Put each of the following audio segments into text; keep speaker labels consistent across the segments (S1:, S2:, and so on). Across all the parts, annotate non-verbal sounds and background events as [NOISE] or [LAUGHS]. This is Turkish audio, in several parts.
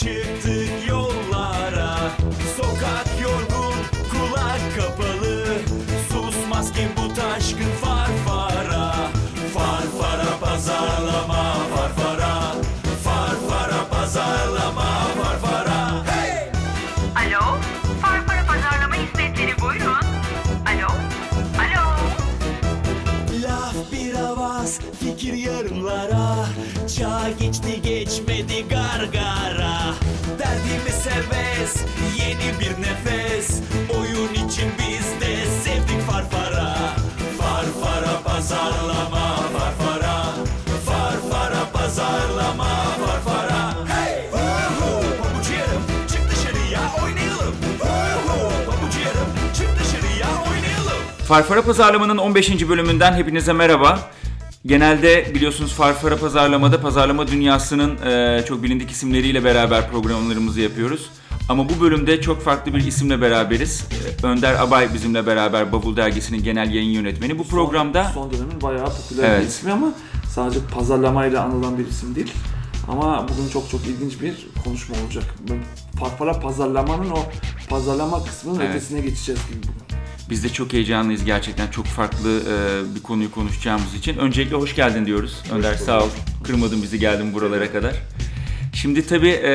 S1: chick Farfara
S2: Pazarlama'nın 15. bölümünden hepinize merhaba. Genelde biliyorsunuz Farfara Pazarlama'da pazarlama dünyasının e, çok bilindik isimleriyle beraber programlarımızı yapıyoruz. Ama bu bölümde çok farklı bir isimle beraberiz. E, Önder Abay bizimle beraber Bavul Dergisi'nin genel yayın yönetmeni. Bu programda
S3: son dönemin bayağı popüler
S2: Evet.
S3: bir ismi ama sadece pazarlamayla anılan bir isim değil. Ama bugün çok çok ilginç bir konuşma olacak. Farfara pazarlamanın o pazarlama kısmının
S2: Evet.
S3: ötesine geçeceğiz gibi bugün.
S2: Biz de çok heyecanlıyız gerçekten. Çok farklı e, bir konuyu konuşacağımız için. Öncelikle hoş geldin diyoruz. Önder sağ ol. Kırmadın bizi geldin buralara kadar. Şimdi tabii e,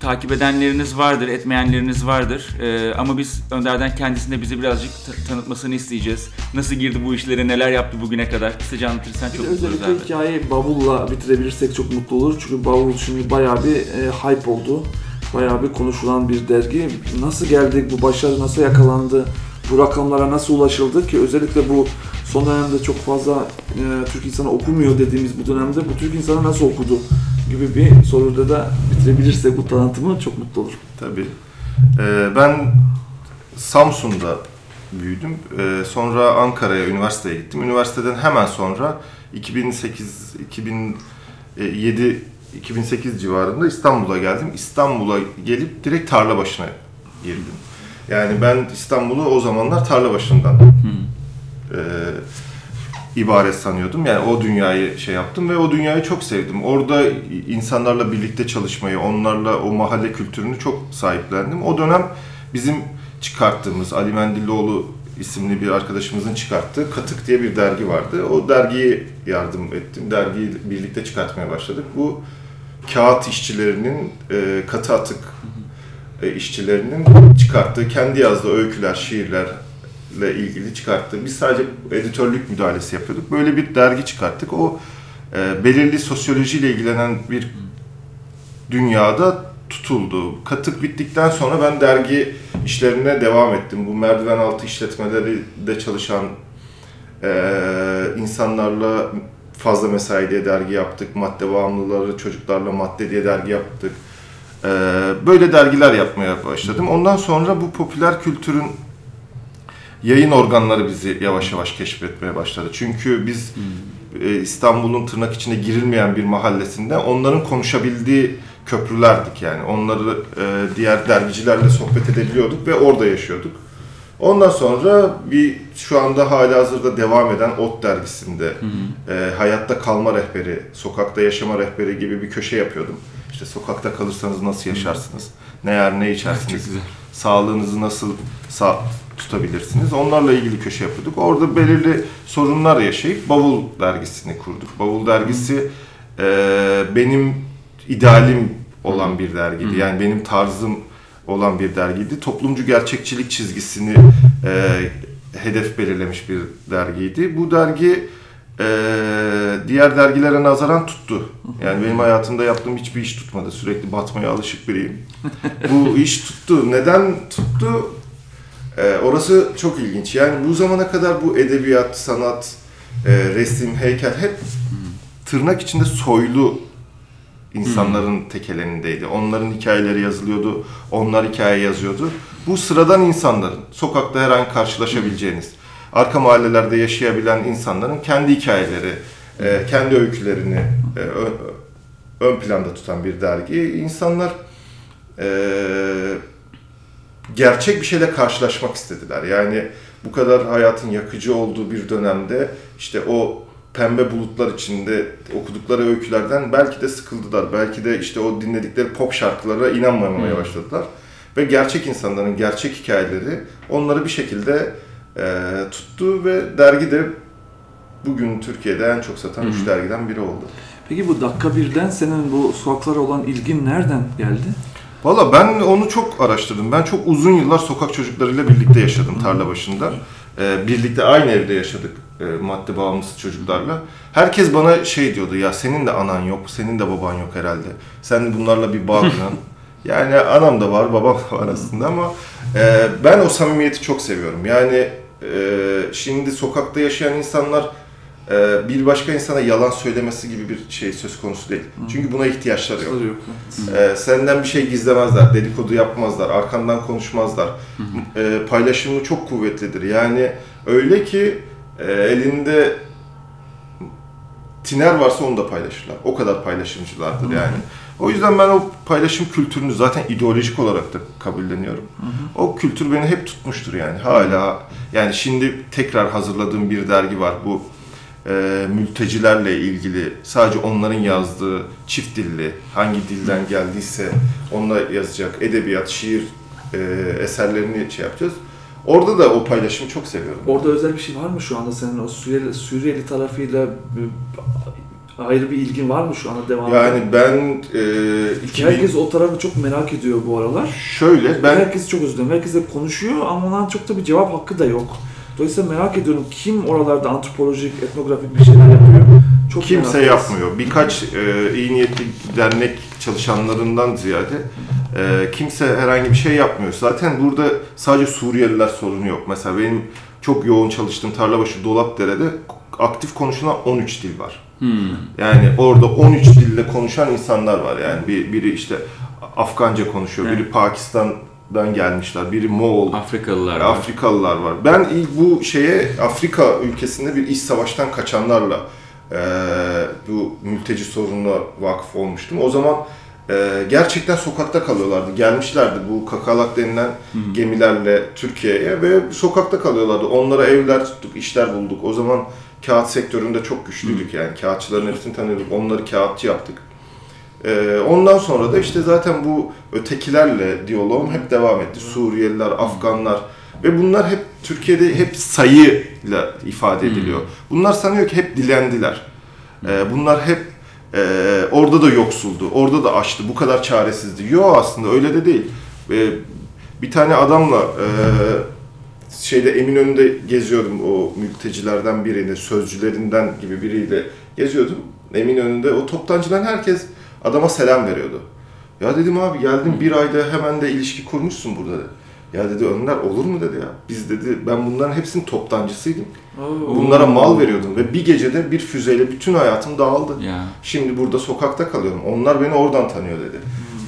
S2: takip edenleriniz vardır, etmeyenleriniz vardır. E, ama biz Önder'den kendisine bizi birazcık ta- tanıtmasını isteyeceğiz. Nasıl girdi bu işlere, neler yaptı bugüne kadar? Kısaca anlatırsan çok mutlu oluruz
S3: özellikle
S2: abi.
S3: hikayeyi bavulla bitirebilirsek çok mutlu olur. Çünkü bavul şimdi bayağı bir e, hype oldu. Bayağı bir konuşulan bir dergi. Nasıl geldik, bu başarı nasıl yakalandı, bu rakamlara nasıl ulaşıldı ki özellikle bu son dönemde çok fazla e, Türk insanı okumuyor dediğimiz bu dönemde bu Türk insanı nasıl okudu gibi bir soruda da bitirebilirsek bu tanıtımı çok mutlu olurum.
S4: Tabii. Ee, ben Samsun'da büyüdüm. Ee, sonra Ankara'ya, üniversiteye gittim. Üniversiteden hemen sonra 2008, 2007, 2008 civarında İstanbul'a geldim. İstanbul'a gelip direkt tarla başına girdim. Yani ben İstanbul'u o zamanlar tarla başından e, ibaret sanıyordum. Yani o dünyayı şey yaptım ve o dünyayı çok sevdim. Orada insanlarla birlikte çalışmayı, onlarla o mahalle kültürünü çok sahiplendim. O dönem bizim çıkarttığımız Ali Mendilioğlu isimli bir arkadaşımızın çıkarttığı Katık diye bir dergi vardı. O dergiyi yardım ettim. Dergiyi birlikte çıkartmaya başladık. Bu kağıt işçilerinin e, katı atık işçilerinin çıkarttığı, kendi yazdığı öyküler, şiirlerle ilgili çıkarttığı, biz sadece editörlük müdahalesi yapıyorduk. Böyle bir dergi çıkarttık. O e, belirli sosyolojiyle ilgilenen bir dünyada tutuldu. Katık bittikten sonra ben dergi işlerine devam ettim. Bu merdiven altı işletmeleri de çalışan e, insanlarla fazla mesai diye dergi yaptık. Madde bağımlıları çocuklarla madde diye dergi yaptık. Ee, böyle dergiler yapmaya başladım. Ondan sonra bu popüler kültürün yayın organları bizi yavaş yavaş keşfetmeye başladı. Çünkü biz e, İstanbul'un tırnak içine girilmeyen bir mahallesinde onların konuşabildiği köprülerdik yani. Onları e, diğer dergicilerle sohbet edebiliyorduk ve orada yaşıyorduk. Ondan sonra bir şu anda hala hazırda devam eden Ot dergisinde e, hayatta kalma rehberi, sokakta yaşama rehberi gibi bir köşe yapıyordum. İşte sokakta kalırsanız nasıl yaşarsınız, ne yer ne içersiniz, sağlığınızı nasıl sağ tutabilirsiniz. Onlarla ilgili köşe yapıyorduk. Orada belirli sorunlar yaşayıp Bavul dergisini kurduk. Bavul dergisi e, benim idealim olan bir dergiydi. Yani benim tarzım olan bir dergiydi. Toplumcu gerçekçilik çizgisini e, hedef belirlemiş bir dergiydi. Bu dergi e, diğer dergilere nazaran tuttu. Yani benim hayatımda yaptığım hiçbir iş tutmadı. Sürekli batmaya alışık biriyim. [LAUGHS] Bu iş tuttu. Neden tuttu? E, orası çok ilginç. Yani bu zamana kadar bu edebiyat, sanat, e, resim, heykel hep tırnak içinde soylu insanların tekelindeydi. Onların hikayeleri yazılıyordu, onlar hikaye yazıyordu. Bu sıradan insanların, sokakta her an karşılaşabileceğiniz, arka mahallelerde yaşayabilen insanların kendi hikayeleri, e, kendi öykülerini e, ö- ön planda tutan bir dergi. İnsanlar e, gerçek bir şeyle karşılaşmak istediler. Yani bu kadar hayatın yakıcı olduğu bir dönemde işte o pembe bulutlar içinde okudukları öykülerden belki de sıkıldılar. Belki de işte o dinledikleri pop şarkılara inanmamaya başladılar. Ve gerçek insanların gerçek hikayeleri onları bir şekilde e, tuttu ve dergi de bugün Türkiye'de en çok satan üç dergiden biri oldu.
S3: Peki bu dakika birden senin bu sokaklara olan ilgin nereden geldi?
S4: Valla ben onu çok araştırdım. Ben çok uzun yıllar sokak çocuklarıyla birlikte yaşadım tarla başında. Ee, birlikte aynı evde yaşadık e, madde bağımlısı çocuklarla. Herkes bana şey diyordu ya senin de anan yok, senin de baban yok herhalde. Sen bunlarla bir bağ kuran. [LAUGHS] Yani anam da var, babam da var aslında ama e, ben o samimiyeti çok seviyorum. Yani şimdi sokakta yaşayan insanlar e, bir başka insana yalan söylemesi gibi bir şey söz konusu değil. Çünkü buna ihtiyaçları yok.
S3: Yok.
S4: Ee, senden bir şey gizlemezler, dedikodu yapmazlar, arkandan konuşmazlar. Ee, paylaşımı çok kuvvetlidir. Yani öyle ki e, elinde tiner varsa onu da paylaşırlar. O kadar paylaşımcılardır yani. O yüzden ben o paylaşım kültürünü zaten ideolojik olarak da kabulleniyorum. O kültür beni hep tutmuştur yani. Hala yani şimdi tekrar hazırladığım bir dergi var. Bu e, mültecilerle ilgili sadece onların yazdığı çift dilli hangi dilden geldiyse onunla yazacak edebiyat, şiir e, eserlerini şey yapacağız. Orada da o paylaşımı çok seviyorum.
S3: Orada özel bir şey var mı şu anda senin o Suriyeli, Suriyeli tarafıyla bir- ayrı bir ilgin var mı şu anda devam
S4: Yani ben e, 2000
S3: Herkes o tarafı çok merak ediyor bu aralar.
S4: şöyle ben
S3: Herkes çok özlüyorum. Herkes de konuşuyor ama ondan çok da bir cevap hakkı da yok. Dolayısıyla merak ediyorum kim oralarda antropolojik, etnografik bir şeyler yapıyor. Çok
S4: Kimse yapmıyor. Birkaç e, iyi niyetli dernek çalışanlarından ziyade e, kimse herhangi bir şey yapmıyor. Zaten burada sadece Suriyeliler sorunu yok. Mesela benim çok yoğun çalıştığım Tarlabaşı Dolapdere'de aktif konuşulan 13 dil var. Yani orada 13 dille konuşan insanlar var. Yani bir, biri işte Afganca konuşuyor, biri Pakistan'dan gelmişler, biri Moğol,
S2: Afrikalılar var.
S4: Afrikalılar var. Ben ilk bu şeye Afrika ülkesinde bir iç savaştan kaçanlarla eee, bu mülteci sorununa vakıf olmuştum. O zaman eee, gerçekten sokakta kalıyorlardı. Gelmişlerdi bu kakalak denilen gemilerle Türkiye'ye ve sokakta kalıyorlardı. Onlara evler tuttuk, işler bulduk. O zaman kağıt sektöründe çok güçlüydük yani. Kağıtçıların hepsini tanıyorduk. Onları kağıtçı yaptık. Ee, ondan sonra da işte zaten bu ötekilerle diyaloğum hep devam etti. Suriyeliler, Afganlar ve bunlar hep Türkiye'de hep sayıyla ifade ediliyor. Bunlar sanıyor ki hep dilendiler. Ee, bunlar hep e, orada da yoksuldu, orada da açtı, bu kadar çaresizdi. Yok aslında öyle de değil. Ee, bir tane adamla e, şeyde Eminönü'nde geziyordum o mültecilerden birini, sözcülerinden gibi biriyle geziyordum. Eminönü'nde o toptancıların herkes adama selam veriyordu. Ya dedim abi geldim bir ayda hemen de ilişki kurmuşsun burada dedi. Ya dedi Önder olur mu dedi ya. Biz dedi ben bunların hepsinin toptancısıydım.
S3: Oo.
S4: Bunlara mal veriyordum ve bir gecede bir füzeyle bütün hayatım dağıldı.
S2: Ya.
S4: Şimdi burada sokakta kalıyorum. Onlar beni oradan tanıyor dedi.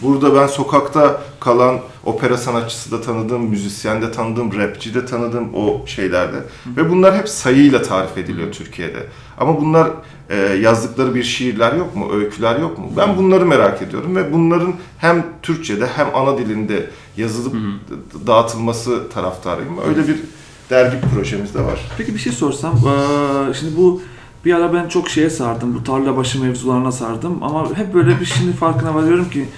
S4: Burada ben sokakta kalan opera sanatçısı da tanıdım, müzisyen de tanıdım, rapçi de tanıdım o şeylerde. Ve bunlar hep sayıyla tarif ediliyor Türkiye'de. Ama bunlar e, yazdıkları bir şiirler yok mu, öyküler yok mu? Ben bunları merak ediyorum ve bunların hem Türkçe'de hem ana dilinde yazılıp dağıtılması taraftarıyım. Öyle bir dergi projemiz de var.
S3: Peki bir şey sorsam, eee, şimdi bu bir ara ben çok şeye sardım, bu tarla başı mevzularına sardım ama hep böyle bir [LAUGHS] şimdi farkına varıyorum ki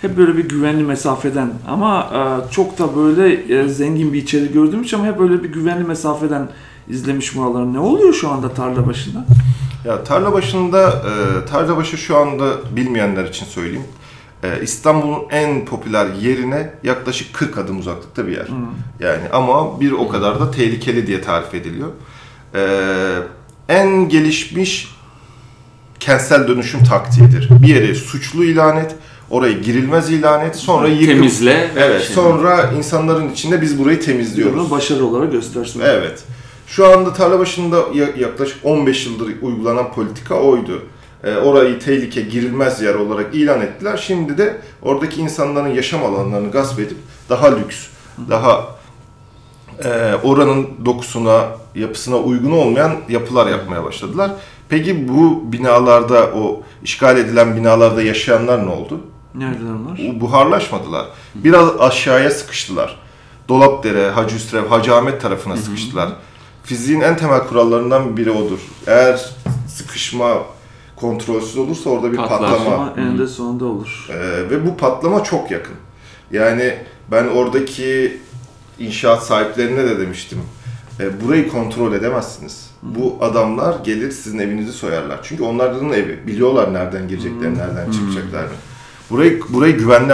S3: hep böyle bir güvenli mesafeden ama eee, çok da böyle eee, zengin bir içerik gördüğüm için ama hep böyle bir güvenli mesafeden izlemiş buraları. Ne oluyor şu anda tarla başında?
S4: Ya tarla başında, e, tarla başı şu anda bilmeyenler için söyleyeyim. E, İstanbul'un en popüler yerine yaklaşık 40 adım uzaklıkta bir yer. Yani ama bir o kadar da tehlikeli diye tarif ediliyor. E, en gelişmiş kentsel dönüşüm taktiğidir. Bir yeri suçlu ilan et, orayı girilmez ilan et, sonra yıkıp...
S2: Temizle.
S4: Evet,
S2: Şey-
S4: sonra insanların içinde biz burayı temizliyoruz.
S3: Bunu başarı olarak göstersin.
S4: Evet. Şu anda tarla başında ya- yaklaşık 15 yıldır uygulanan politika oydu. Ee, orayı tehlike girilmez yer olarak ilan ettiler. Şimdi de oradaki insanların yaşam alanlarını gasp edip daha lüks, daha e, oranın dokusuna, yapısına uygun olmayan yapılar yapmaya başladılar. Peki bu binalarda, o işgal edilen binalarda yaşayanlar ne oldu?
S3: Nereden onlar?
S4: buharlaşmadılar. Biraz aşağıya sıkıştılar. Dolapdere, Hacı Üstrev, Hacı Ahmet tarafına sıkıştılar. Fiziğin en temel kurallarından biri odur. Eğer sıkışma kontrolsüz olursa orada bir
S2: Patlar.
S4: patlama
S3: Ama eninde sonunda olur.
S4: ee, ve bu patlama çok yakın. Yani ben oradaki inşaat sahiplerine de demiştim. e, burayı kontrol edemezsiniz. Bu adamlar gelir sizin evinizi soyarlar. Çünkü onların evi. Biliyorlar nereden gireceklerini, nereden çıkacaklarını. Burayı, burayı güvenli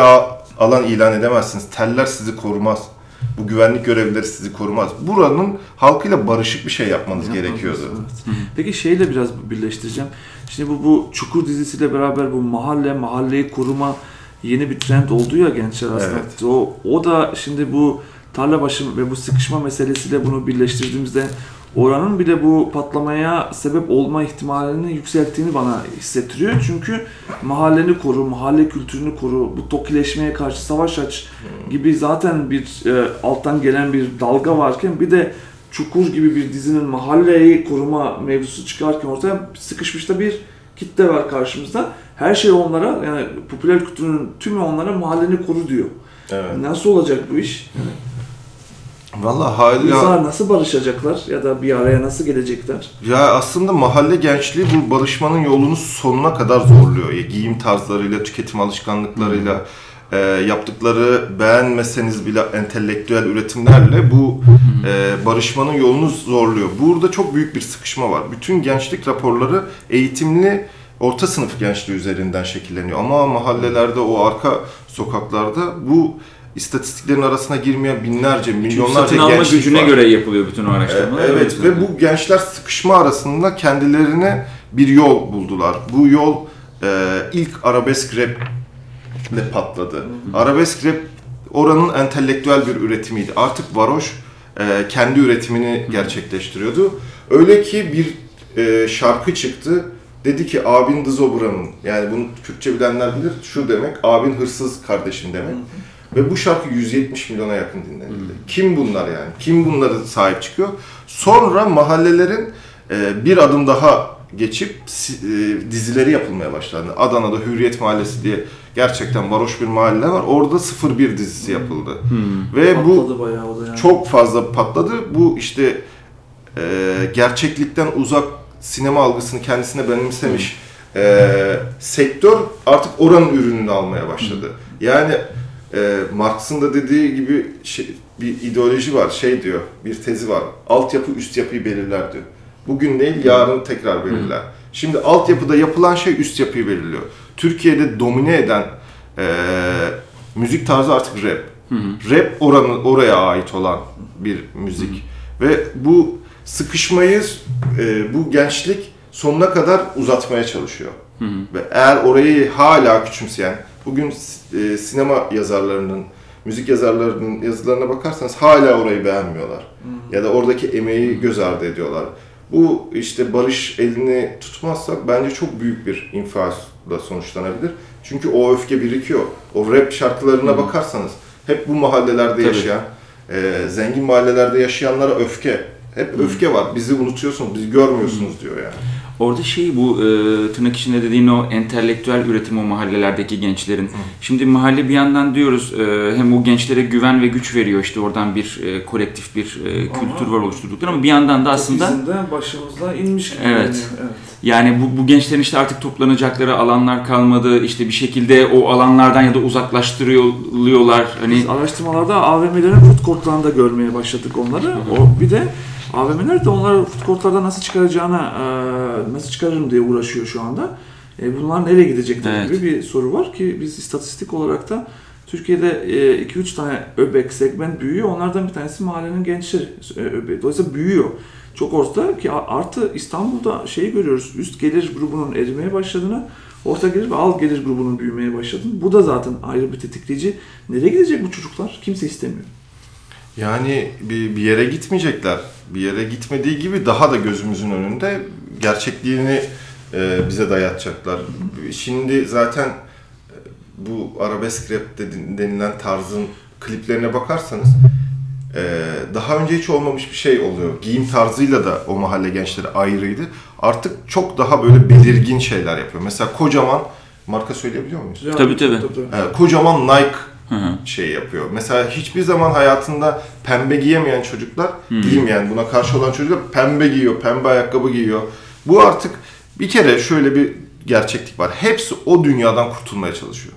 S4: alan ilan edemezsiniz. Teller sizi korumaz. Bu güvenlik görevlileri sizi korumaz. Buranın halkıyla barışık bir şey yapmanız gerekiyordu.
S3: Evet. Peki şeyle biraz birleştireceğim. Şimdi bu bu Çukur dizisiyle beraber bu mahalle, mahalleyi koruma yeni bir trend oldu ya gençler aslında.
S4: Evet.
S3: O, o da şimdi bu tarla başı ve bu sıkışma meselesiyle bunu birleştirdiğimizde oranın bile bu patlamaya sebep olma ihtimalini yükselttiğini bana hissettiriyor. Çünkü mahalleni koru, mahalle kültürünü koru, bu tokileşmeye karşı savaş aç gibi zaten bir e, alttan gelen bir dalga varken bir de Çukur gibi bir dizinin mahalleyi koruma mevzusu çıkarken ortaya sıkışmış da bir kitle var karşımızda. Her şey onlara yani popüler kültürün tümü onlara mahalleni koru diyor.
S4: Evet.
S3: Nasıl olacak bu iş?
S4: Vallahi hala...
S3: İnsanlar nasıl barışacaklar ya da bir araya nasıl gelecekler?
S4: Ya aslında mahalle gençliği bu barışmanın yolunu sonuna kadar zorluyor. Ya, giyim tarzlarıyla, tüketim alışkanlıklarıyla, e, yaptıkları beğenmeseniz bile entelektüel üretimlerle bu e, barışmanın yolunu zorluyor. Burada çok büyük bir sıkışma var. Bütün gençlik raporları eğitimli orta sınıf gençliği üzerinden şekilleniyor. Ama mahallelerde, o arka sokaklarda bu istatistiklerin arasına girmeyen binlerce, milyonlarca
S2: satın alma
S4: gençlik
S2: gücüne
S4: var.
S2: göre yapılıyor bütün o araştırmalar.
S4: E, Evet ve bu gençler sıkışma arasında kendilerine bir yol buldular. Bu yol e, ilk arabesk rap ile patladı. Arabesk rap oranın entelektüel bir üretimiydi. Artık varoş e, kendi üretimini gerçekleştiriyordu. Öyle ki bir e, şarkı çıktı. Dedi ki abin Dızobra'nın yani bunu Türkçe bilenler bilir şu demek abin hırsız kardeşim demek. Ve bu şarkı 170 milyona yakın dinlenildi. Kim bunlar yani? Kim bunlara sahip çıkıyor? Sonra mahallelerin e, bir adım daha geçip e, dizileri yapılmaya başlandı. Adana'da Hürriyet Mahallesi diye gerçekten varoş bir mahalle var. Orada 01 dizisi yapıldı. Ve bu
S3: Patladı bayağı o da yani.
S4: çok fazla patladı. Bu işte e, gerçeklikten uzak sinema algısını kendisine benimsemiş e, sektör artık oranın ürününü almaya başladı. Yani e, Marx'ın da dediği gibi şey, bir ideoloji var, şey diyor, bir tezi var. Altyapı üst yapıyı belirler diyor. Bugün değil, yarın tekrar belirler. Şimdi altyapıda yapılan şey üst yapıyı belirliyor. Türkiye'de domine eden e, müzik tarzı artık rap. Rap oranın oraya ait olan bir müzik. Ve bu sıkışmayı e, bu gençlik sonuna kadar uzatmaya çalışıyor. Ve eğer orayı hala küçümseyen, bugün e, sinema yazarlarının, müzik yazarlarının yazılarına bakarsanız hala orayı beğenmiyorlar. Ya da oradaki emeği göz ardı ediyorlar. Bu işte barış elini tutmazsak bence çok büyük bir infazla sonuçlanabilir. Çünkü o öfke birikiyor. O rap şarkılarına bakarsanız hep bu mahallelerde
S2: Tabii.
S4: yaşayan, e, zengin mahallelerde yaşayanlara öfke. Hep öfke var. Bizi unutuyorsunuz, bizi görmüyorsunuz diyor yani.
S2: Orada şey bu e, tırnak içinde dediğin o entelektüel üretim o mahallelerdeki gençlerin. Şimdi mahalle bir yandan diyoruz e, hem o gençlere güven ve güç veriyor işte oradan bir e, kolektif bir e, kültür var oluşturdukları ama bir yandan da aslında
S3: Bizden başımızda inmiş gibi
S2: Evet.
S3: görünüyor, evet.
S2: yani bu, bu gençlerin işte artık toplanacakları alanlar kalmadı işte bir şekilde o alanlardan ya da uzaklaştırılıyorlar hani
S3: Biz araştırmalarda AVM'lerin food courtlarında görmeye başladık onları. O bir de AVM'ler de onları food courtlarda nasıl çıkaracağına, e, nasıl çıkarırım diye uğraşıyor şu anda. E, bunlar nereye gidecekler
S2: Evet.
S3: gibi bir soru var ki biz istatistik olarak da Türkiye'de 2-3 tane öbek segment büyüyor. Onlardan bir tanesi mahallenin gençleri e, öbeği. Dolayısıyla büyüyor. Çok ortada ki artı İstanbul'da şeyi görüyoruz. Üst gelir grubunun erimeye başladığını, orta gelir ve alt gelir grubunun büyümeye başladığını. Bu da zaten ayrı bir tetikleyici. Nereye gidecek bu çocuklar? Kimse istemiyor.
S4: Yani bir, bir yere gitmeyecekler. Bir yere gitmediği gibi daha da gözümüzün önünde gerçekliğini e, bize dayatacaklar. Şimdi zaten e, bu arabesk rap denilen tarzın kliplerine bakarsanız e, daha önce hiç olmamış bir şey oluyor. Giyim tarzıyla da o mahalle gençleri ayrıydı. Artık çok daha böyle belirgin şeyler yapıyor. Mesela kocaman marka söyleyebiliyor muyuz?
S2: Tabii, tabii.
S4: E, kocaman Nike şey yapıyor. Mesela hiçbir zaman hayatında pembe giyemeyen çocuklar, giymeyen buna karşı olan çocuklar pembe giyiyor, pembe ayakkabı giyiyor. Bu artık Bir kere şöyle bir gerçeklik var. Hepsi o dünyadan kurtulmaya çalışıyor.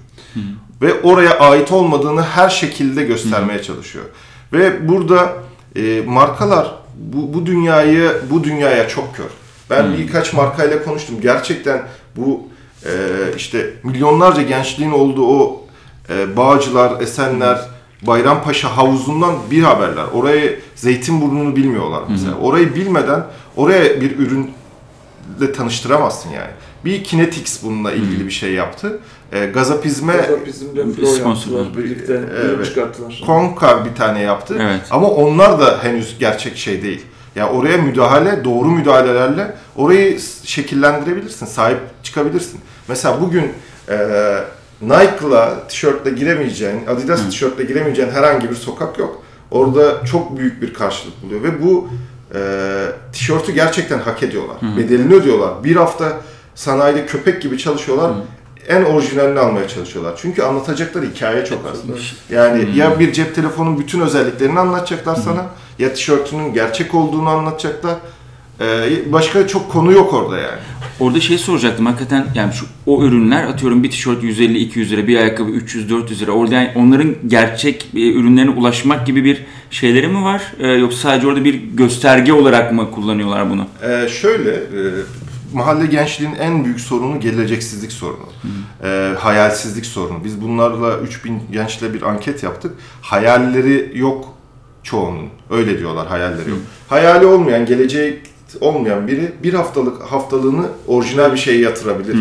S4: Ve oraya ait olmadığını her şekilde göstermeye çalışıyor. Ve burada e, markalar bu, bu dünyayı bu dünyaya çok kör. Ben birkaç markayla konuştum. Gerçekten bu e, işte milyonlarca gençliğin olduğu o e, Bağcılar, Esenler, Bayrampaşa havuzundan bir haberler. Orayı Zeytinburnu'nu bilmiyorlar mesela. Orayı bilmeden oraya bir ürünle tanıştıramazsın yani. Bir Kinetix bununla ilgili bir şey yaptı. E, Gazapizme
S3: Gazapizmle Flow yaptılar. Birlikte ürün
S4: Evet.
S3: çıkarttılar.
S4: Konka bir tane yaptı.
S2: Evet.
S4: Ama onlar da henüz gerçek şey değil. Ya oraya müdahale, doğru müdahalelerle orayı şekillendirebilirsin, sahip çıkabilirsin. Mesela bugün e, Nike'la tişörtle giremeyeceğin, Adidas tişörtle giremeyeceğin herhangi bir sokak yok. Orada çok büyük bir karşılık buluyor ve bu e, tişörtü gerçekten hak ediyorlar. Bedelini ödüyorlar. Bir hafta sanayide köpek gibi çalışıyorlar. En orijinalini almaya çalışıyorlar. Çünkü anlatacakları hikaye çok az. Yani ya bir cep telefonun bütün özelliklerini anlatacaklar sana ya tişörtünün gerçek olduğunu anlatacaklar. Ee, başka çok konu yok orada yani.
S2: Orada şey soracaktım hakikaten yani şu o ürünler atıyorum bir tişört 150-200 lira, bir ayakkabı 300-400 lira. Orada yani onların gerçek e, ürünlerine ulaşmak gibi bir şeyleri mi var? E, yoksa sadece orada bir gösterge olarak mı kullanıyorlar bunu?
S4: Ee, şöyle, e, mahalle gençliğin en büyük sorunu geleceksizlik sorunu. Ee, hayalsizlik sorunu. Biz bunlarla 3000 gençle bir anket yaptık. Hayalleri yok çoğunun. Öyle diyorlar hayalleri yok. Hayali olmayan, geleceği olmayan biri bir haftalık haftalığını orijinal bir şeye yatırabilir.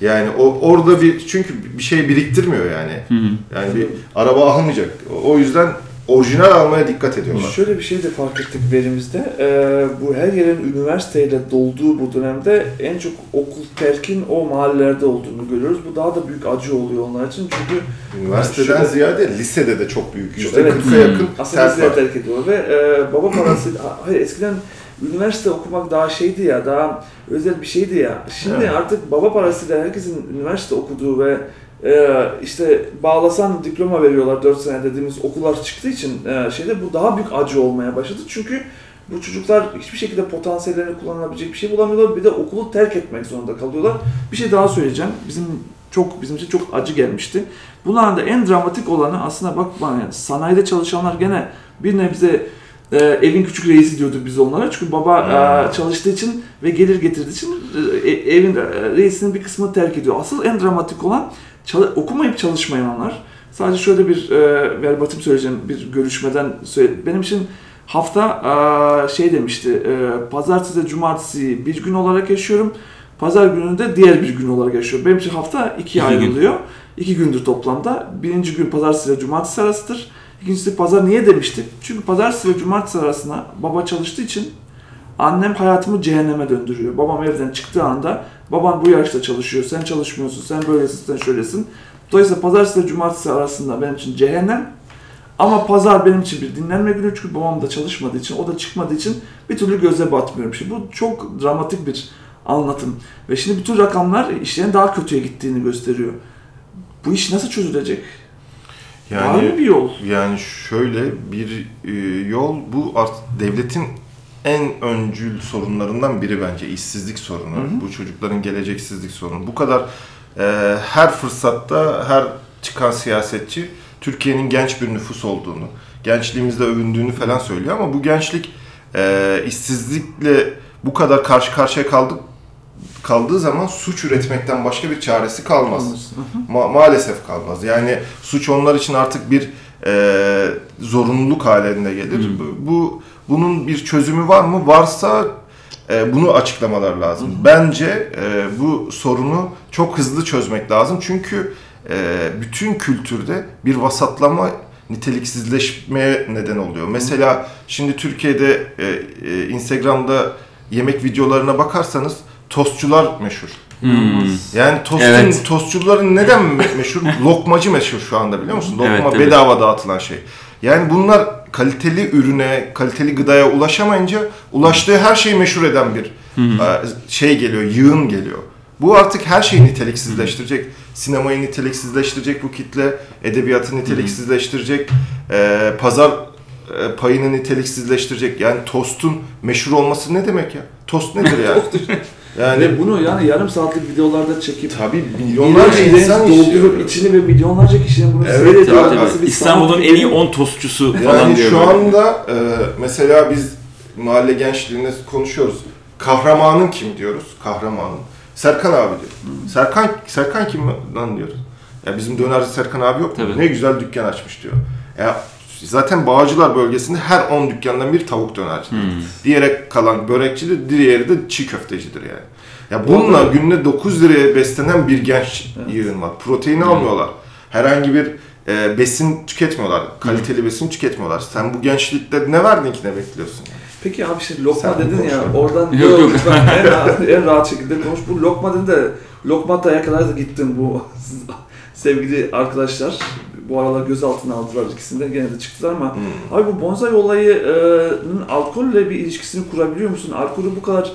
S4: Yani o orada bir çünkü bir şey biriktirmiyor yani. Yani bir araba almayacak. O yüzden orijinal almaya dikkat ediyorlar.
S3: Şöyle bir şey de fark ettik verimizde. Ee, bu her yerin üniversiteyle dolduğu bu dönemde en çok okul terkin o mahallelerde olduğunu görüyoruz. Bu daha da büyük acı oluyor onlar için çünkü
S4: Üniversiteden
S3: Şöyle-
S4: ziyade lisede de çok büyük. Yüzde
S3: Evet.
S4: %40'a yakın
S3: aslında
S4: var.
S3: terk ediyor ve e, baba parası [CLEARS THROAT] hayır eskiden üniversite okumak daha şeydi ya daha özel bir şeydi ya. Şimdi
S4: Evet.
S3: artık baba parasıyla herkesin üniversite okuduğu ve e, işte bağlasan diploma veriyorlar 4 sene dediğimiz okullar çıktığı için e, şeyde bu daha büyük acı olmaya başladı. Çünkü bu çocuklar hiçbir şekilde potansiyellerini kullanabilecek bir şey bulamıyorlar. Bir de okulu terk etmek zorunda kalıyorlar. Bir şey daha söyleyeceğim. Bizim çok bizim için çok acı gelmişti. Bunların da en dramatik olanı aslında bak yani sanayide çalışanlar gene bir nebze e, evin küçük reisi diyorduk biz onlara. Çünkü baba e, çalıştığı için ve gelir getirdiği için e, e, evin e, reisinin bir kısmını terk ediyor. Asıl en dramatik olan çalı- okumayıp çalışmayanlar. Sadece şöyle bir e, verbatim söyleyeceğim bir görüşmeden söyle. Benim için hafta e, şey demişti. E, pazartesi cumartesi bir gün olarak yaşıyorum. Pazar günü de diğer bir gün olarak yaşıyorum. Benim için hafta ikiye
S2: İki gün.
S3: ayrılıyor. İki gündür toplamda. Birinci gün pazartesi ve cumartesi arasıdır. İkincisi pazar niye demiştik? Çünkü pazartesi ve cumartesi arasında baba çalıştığı için annem hayatımı cehenneme döndürüyor. Babam evden çıktığı anda baban bu yaşta çalışıyor, sen çalışmıyorsun, sen böylesin, sen şöylesin. Dolayısıyla pazartesi ve cumartesi arasında benim için cehennem. Ama pazar benim için bir dinlenme günü çünkü babam da çalışmadığı için, o da çıkmadığı için bir türlü göze batmıyorum. Şimdi bu çok dramatik bir anlatım. Ve şimdi bütün rakamlar işlerin daha kötüye gittiğini gösteriyor. Bu iş nasıl çözülecek? Var mı bir yol?
S4: Yani şöyle bir e, yol bu devletin en öncül sorunlarından biri bence işsizlik sorunu. Bu çocukların geleceksizlik sorunu. Bu kadar e, her fırsatta her çıkan siyasetçi Türkiye'nin genç bir nüfus olduğunu, gençliğimizde övündüğünü falan söylüyor ama bu gençlik e, işsizlikle bu kadar karşı karşıya kaldık kaldığı zaman suç üretmekten başka bir çaresi kalmaz. Ma- maalesef kalmaz. Yani suç onlar için artık bir e, zorunluluk haline gelir. Bu, bu bunun bir çözümü var mı? Varsa e, bunu açıklamalar lazım. Bence e, bu sorunu çok hızlı çözmek lazım. Çünkü e, bütün kültürde bir vasatlama niteliksizleşmeye neden oluyor. Mesela şimdi Türkiye'de e, e, Instagram'da yemek videolarına bakarsanız tostçular meşhur. Yani tostun,
S2: Evet.
S4: tostçuların neden me- meşhur? [LAUGHS] Lokmacı meşhur şu anda biliyor musun? Lokma
S2: Evet, evet.
S4: bedava dağıtılan şey. Yani bunlar kaliteli ürüne, kaliteli gıdaya ulaşamayınca ulaştığı her şeyi meşhur eden bir e, şey geliyor, yığın geliyor. Bu artık her şeyi niteliksizleştirecek. Sinemayı niteliksizleştirecek bu kitle, edebiyatı niteliksizleştirecek, e, pazar e, payını niteliksizleştirecek. Yani tostun meşhur olması ne demek ya? Tost nedir [LAUGHS] yani? Yani
S3: Ve bunu yani yarım saatlik videolarda çekip
S4: tabii milyonlarca insan
S3: doldurup içini ve milyonlarca kişinin bunu
S4: Evet,
S3: seyrediyor.
S4: tabii,
S3: bir
S2: İstanbul'un en iyi
S3: filmi?
S2: 10 tostçusu falan
S4: Yani
S2: diyor.
S4: şu
S2: böyle.
S4: anda e, mesela biz mahalle gençliğinde konuşuyoruz. Kahramanın kim diyoruz? Kahramanın. Serkan abi diyor. Serkan Serkan kim lan diyoruz. Ya bizim dönerci Serkan abi yok mu?
S2: Tabii.
S4: Ne güzel dükkan açmış diyor. Ya zaten Bağcılar bölgesinde her 10 dükkandan bir tavuk dönercidir. Diğeri kalan börekçidir, diğeri de çiğ köftecidir yani. Ya bununla
S3: arada-
S4: günde 9 liraya beslenen bir genç yığın var. Proteini almıyorlar. Herhangi bir e, besin tüketmiyorlar. Kaliteli besin tüketmiyorlar. Sen bu gençlikte ne verdin ki ne bekliyorsun?
S3: Peki abi şimdi lokma
S4: Sen
S3: dedin ya oradan
S2: Yok,
S3: yok, [LAUGHS] en, rahat, en rahat şekilde konuş. Bu lokma dedin de lokmataya kadar da gittim bu [LAUGHS] sevgili arkadaşlar. Bu aralar gözaltına aldılar ikisinde gene de çıktılar ama
S4: Hmm.
S3: abi bu bonsai olayının alkolle bir ilişkisini kurabiliyor musun? Alkolü bu kadar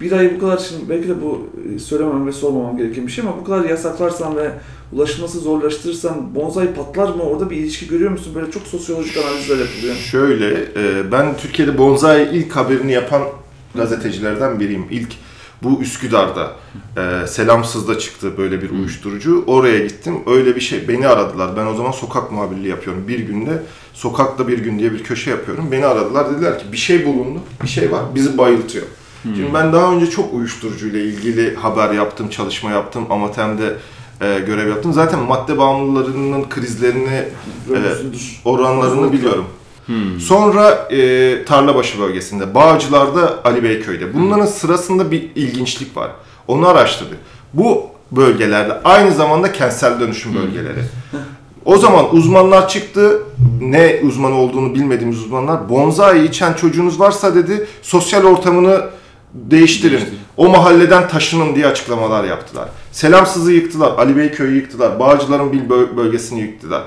S3: bir ayı bu kadar şimdi belki de bu e, söylemem ve sormamam gereken bir şey ama bu kadar yasaklarsan ve ulaşılması zorlaştırırsan bonsai patlar mı? Orada bir ilişki görüyor musun? Böyle çok sosyolojik analizler yapılıyor.
S4: Şöyle, e, ben Türkiye'de bonsai ilk haberini yapan gazetecilerden biriyim. İlk bu Üsküdar'da, e, Selamsız'da çıktı böyle bir uyuşturucu. Oraya gittim, öyle bir şey, beni aradılar. Ben o zaman sokak muhabirliği yapıyorum. Bir günde, sokakta bir gün diye bir köşe yapıyorum. Beni aradılar, dediler ki bir şey bulundu, bir şey var, bizi bayıltıyor. Şimdi ben daha önce çok uyuşturucuyla ilgili haber yaptım, çalışma yaptım, Amatem'de e, görev yaptım. Zaten madde bağımlılarının krizlerini
S3: Görmüşsündür.
S4: oranlarını
S3: Fazlalıkla.
S4: Biliyorum. Sonra e, Tarlabaşı bölgesinde, Bağcılar'da, Ali Beyköy'de. Bunların sırasında bir ilginçlik var. Onu araştırdık. Bu bölgelerde aynı zamanda kentsel dönüşüm bölgeleri. O zaman uzmanlar çıktı. Ne uzman olduğunu bilmediğimiz uzmanlar. Bonsai içen çocuğunuz varsa dedi, sosyal ortamını değiştirin. O mahalleden taşının diye açıklamalar yaptılar. Selamsız'ı yıktılar, Ali Beyköy'ü yıktılar, Bağcılar'ın bir böl- bölgesini yıktılar.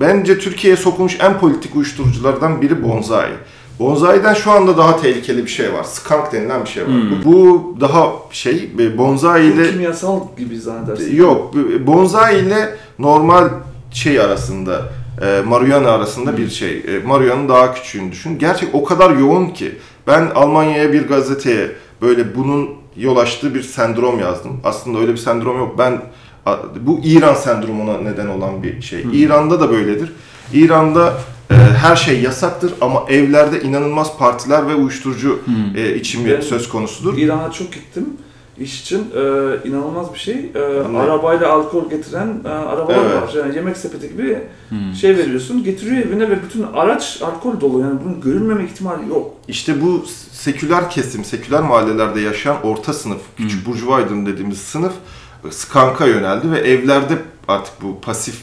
S4: Bence Türkiye'ye sokulmuş en politik uyuşturuculardan biri bonsai. Bonsai'den şu anda daha tehlikeli bir şey var. Skunk denilen bir şey var. Bu daha şey, e, bonsai ile...
S3: Kimyasal gibi zannedersin.
S4: Yok, bu- bonsai ile normal şey arasında, e, marihuana arasında bir şey. E, marihuana'nın daha küçüğünü düşün. Gerçek o kadar yoğun ki. Ben Almanya'ya bir gazeteye böyle bunun yol açtığı bir sendrom yazdım. Aslında öyle bir sendrom yok. Ben bu İran sendromuna neden olan bir şey. İran'da da böyledir. İran'da e, her şey yasaktır ama evlerde inanılmaz partiler ve uyuşturucu e, içimi
S3: Ben-
S4: söz konusudur.
S3: İran'a çok gittim iş için. Ee, inanılmaz bir şey.
S4: Ne?
S3: arabayla alkol getiren e, arabalar
S4: Evet.
S3: var. Yani yemek sepeti gibi şey veriyorsun. Getiriyor evine ve bütün araç alkol dolu. Yani bunun görülmeme ihtimali yok.
S4: İşte bu seküler kesim, seküler mahallelerde yaşayan orta sınıf, küçük burjuva aydın dediğimiz sınıf e, skanka yöneldi ve evlerde artık bu pasif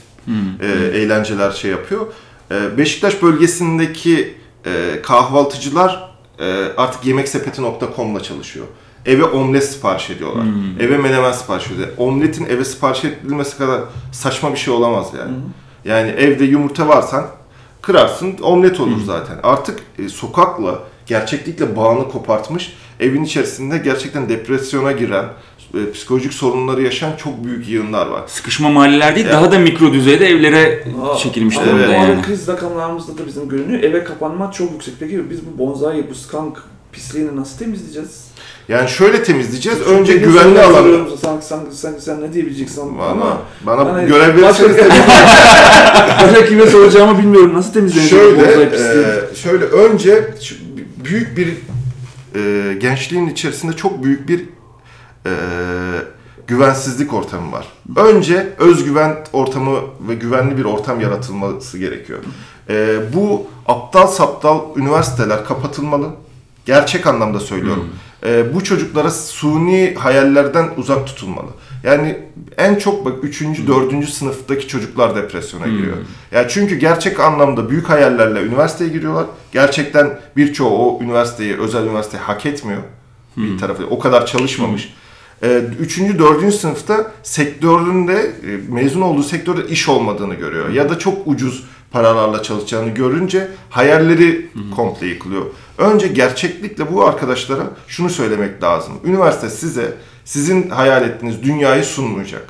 S4: e, eğlenceler şey yapıyor. E, Beşiktaş bölgesindeki e, kahvaltıcılar e, artık yemeksepeti.com'la çalışıyor. Eve omlet sipariş ediyorlar. Eve menemen sipariş ediyorlar. Omletin eve sipariş edilmesi kadar saçma bir şey olamaz yani. Yani evde yumurta varsan kırarsın omlet olur zaten. Artık e, sokakla, gerçeklikle bağını kopartmış, evin içerisinde gerçekten depresyona giren, e, psikolojik sorunları yaşayan çok büyük yığınlar var.
S2: Sıkışma mahalleler değil,
S4: Ya.
S2: daha da mikro düzeyde evlere
S3: Aa,
S2: çekilmiş
S3: ama
S2: durumda
S3: bu
S2: yani.
S3: kriz rakamlarımızda da bizim görünüyor. Eve kapanma çok yüksek. Peki biz bu bonsai, bu skunk pisliğini nasıl temizleyeceğiz?
S4: Yani şöyle temizleyeceğiz.
S3: Çünkü
S4: Önce güvenli
S3: soruyorum,
S4: alan.
S3: soruyorum, Sen, sen, sen, sen ne diyebileceksin
S4: Bana,
S3: ama
S4: bana
S3: hani
S4: görev
S3: başka-
S4: verirseniz [LAUGHS]
S3: başka kime soracağımı bilmiyorum. Nasıl temizlenecek bu
S4: Şöyle,
S3: bonsai pisliği?
S4: e, şöyle önce şu büyük bir e, gençliğin içerisinde çok büyük bir e, güvensizlik ortamı var. Önce özgüven ortamı ve güvenli bir ortam yaratılması gerekiyor. E, bu aptal saptal üniversiteler kapatılmalı. Gerçek anlamda söylüyorum. E, bu çocuklara suni hayallerden uzak tutulmalı. Yani en çok bak 3. 4. sınıftaki çocuklar depresyona giriyor. Ya çünkü gerçek anlamda büyük hayallerle üniversiteye giriyorlar. Gerçekten birçoğu o üniversiteyi, özel üniversiteyi hak etmiyor. Bir tarafı o kadar çalışmamış. Ee, Üçüncü, dördüncü sınıfta sektöründe, e, mezun olduğu sektörde iş olmadığını görüyor. Ya da çok ucuz paralarla çalışacağını görünce hayalleri komple yıkılıyor. Önce gerçeklikle bu arkadaşlara şunu söylemek lazım. Üniversite size sizin hayal ettiğiniz dünyayı sunmayacak.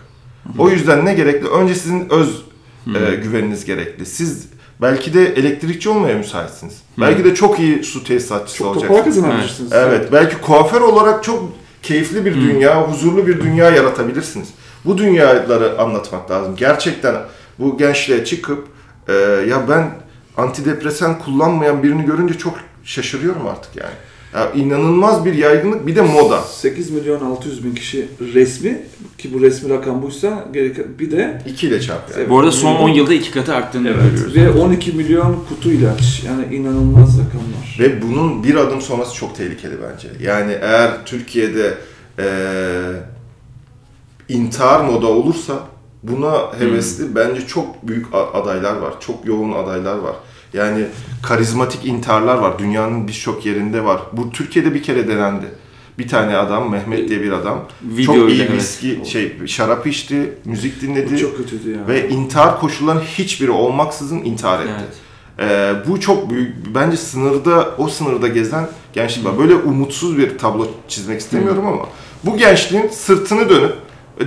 S4: O yüzden ne gerekli? Önce sizin öz e, güveniniz gerekli. Siz belki de elektrikçi olmaya müsaitsiniz. Belki de çok iyi su tesisatçısı
S3: Çok
S4: olacaksınız.
S3: para kazanabilirsiniz.
S4: Evet, belki kuaför olarak çok keyifli bir dünya, huzurlu bir dünya yaratabilirsiniz. Bu dünyaları anlatmak lazım. Gerçekten bu gençliğe çıkıp e, ya ben antidepresan kullanmayan birini görünce çok şaşırıyorum artık yani. Ya inanılmaz bir yaygınlık bir de moda.
S3: 8 milyon 600 bin kişi resmi ki bu resmi rakam buysa gerek bir de
S4: 2 ile çarp yani.
S2: Bu arada son 10 yılda iki katı arttığını görüyoruz.
S3: ve 12 milyon kutu ilaç yani inanılmaz rakamlar.
S4: Ve bunun bir adım sonrası çok tehlikeli bence. Yani eğer Türkiye'de eee intihar moda olursa buna hevesli bence çok büyük adaylar var. Çok yoğun adaylar var. Yani karizmatik intiharlar var. Dünyanın birçok yerinde var. Bu Türkiye'de bir kere denendi. Bir tane adam, Mehmet diye bir adam.
S2: Video
S4: çok iyi
S2: ile, evet.
S4: viski, şey, şarap içti, müzik dinledi.
S3: Bu çok kötüydü ya.
S4: Ve intihar koşullarının hiçbiri olmaksızın intihar etti.
S2: Evet.
S4: Ee, bu çok büyük, bence sınırda, o sınırda gezen gençlik var. Böyle umutsuz bir tablo çizmek istemiyorum ama bu gençliğin sırtını dönüp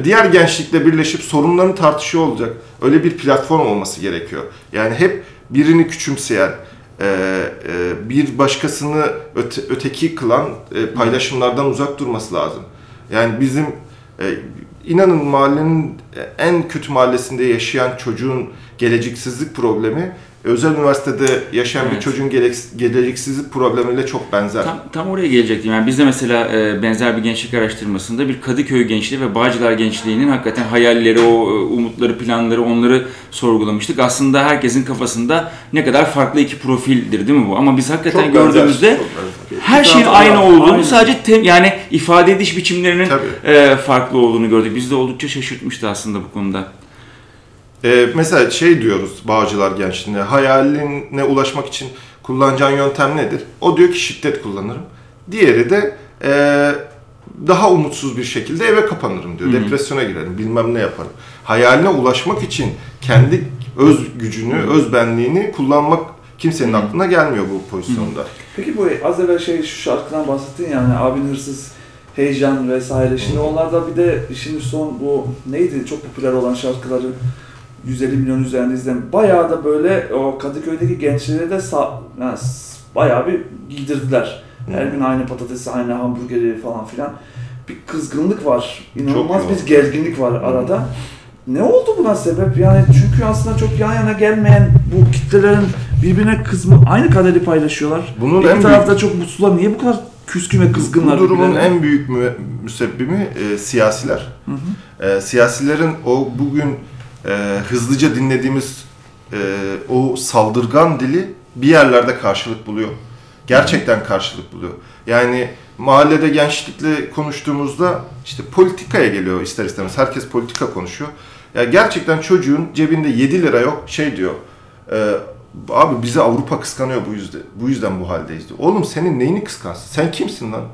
S4: diğer gençlikle birleşip sorunlarını tartışıyor olacak. Öyle bir platform olması gerekiyor. Yani hep birini küçümseyen, e, e, bir başkasını öte- öteki kılan e, paylaşımlardan uzak durması lazım. Yani bizim e, inanın mahallenin en kötü mahallesinde yaşayan çocuğun geleceksizlik problemi özel üniversitede yaşayan bir
S2: Evet.
S4: çocuğun gelek- geleceksizlik problemiyle çok benzer.
S2: Tam, tam oraya gelecektim. Yani biz de mesela e, benzer bir gençlik araştırmasında bir Kadıköy gençliği ve Bağcılar gençliğinin hakikaten hayalleri, o e, umutları, planları onları sorgulamıştık. Aslında herkesin kafasında ne kadar farklı iki profildir değil mi bu? Ama biz hakikaten
S4: Çok benzer,
S2: gördüğümüzde
S4: çok benzer.
S2: her şeyin aynı olduğunu
S3: aynen.
S2: sadece te- yani ifade ediş biçimlerinin
S4: Tabii.
S2: e, farklı olduğunu gördük. Bizi de oldukça şaşırtmıştı aslında bu konuda.
S4: Ee, mesela şey diyoruz Bağcılar gençliğine, hayaline ulaşmak için kullanacağın yöntem nedir? O diyor ki şiddet kullanırım. Diğeri de ee, daha umutsuz bir şekilde eve kapanırım diyor. Depresyona girerim, bilmem ne yaparım. Hayaline ulaşmak için kendi öz gücünü, öz benliğini kullanmak kimsenin aklına gelmiyor bu pozisyonda.
S3: Peki bu az evvel şey şu şarkıdan bahsettin yani abin hırsız, heyecan vesaire. Şimdi onlarda bir de şimdi son bu neydi çok popüler olan şarkıları 150 milyon üzerinde izlenen bayağı da böyle o Kadıköy'deki gençleri de sa- yani bayağı bir giydirdiler. Her gün aynı patatesi, aynı hamburgeri falan filan. Bir kızgınlık var. İnanılmaz
S4: yoğun.
S3: bir gerginlik var arada. Ne oldu buna sebep? Yani çünkü aslında çok yan yana gelmeyen bu kitlelerin birbirine kızma aynı kaderi paylaşıyorlar.
S4: Bunun
S3: Bir
S4: en
S3: tarafta çok mutlular. Niye bu kadar küskün ve kızgınlar?
S4: Bu durumun
S3: birbirlerine?
S4: en büyük mü- müsebbimi e, siyasiler. E, siyasilerin o bugün e, hızlıca dinlediğimiz e, o saldırgan dili bir yerlerde karşılık buluyor. Gerçekten karşılık buluyor. Yani mahallede gençlikle konuştuğumuzda işte politikaya geliyor ister istemez. Herkes politika konuşuyor. Ya gerçekten çocuğun cebinde 7 lira yok şey diyor. e, abi bizi Avrupa kıskanıyor bu yüzden. Bu yüzden bu haldeyiz diyor. Oğlum senin neyini kıskansın? Sen kimsin lan?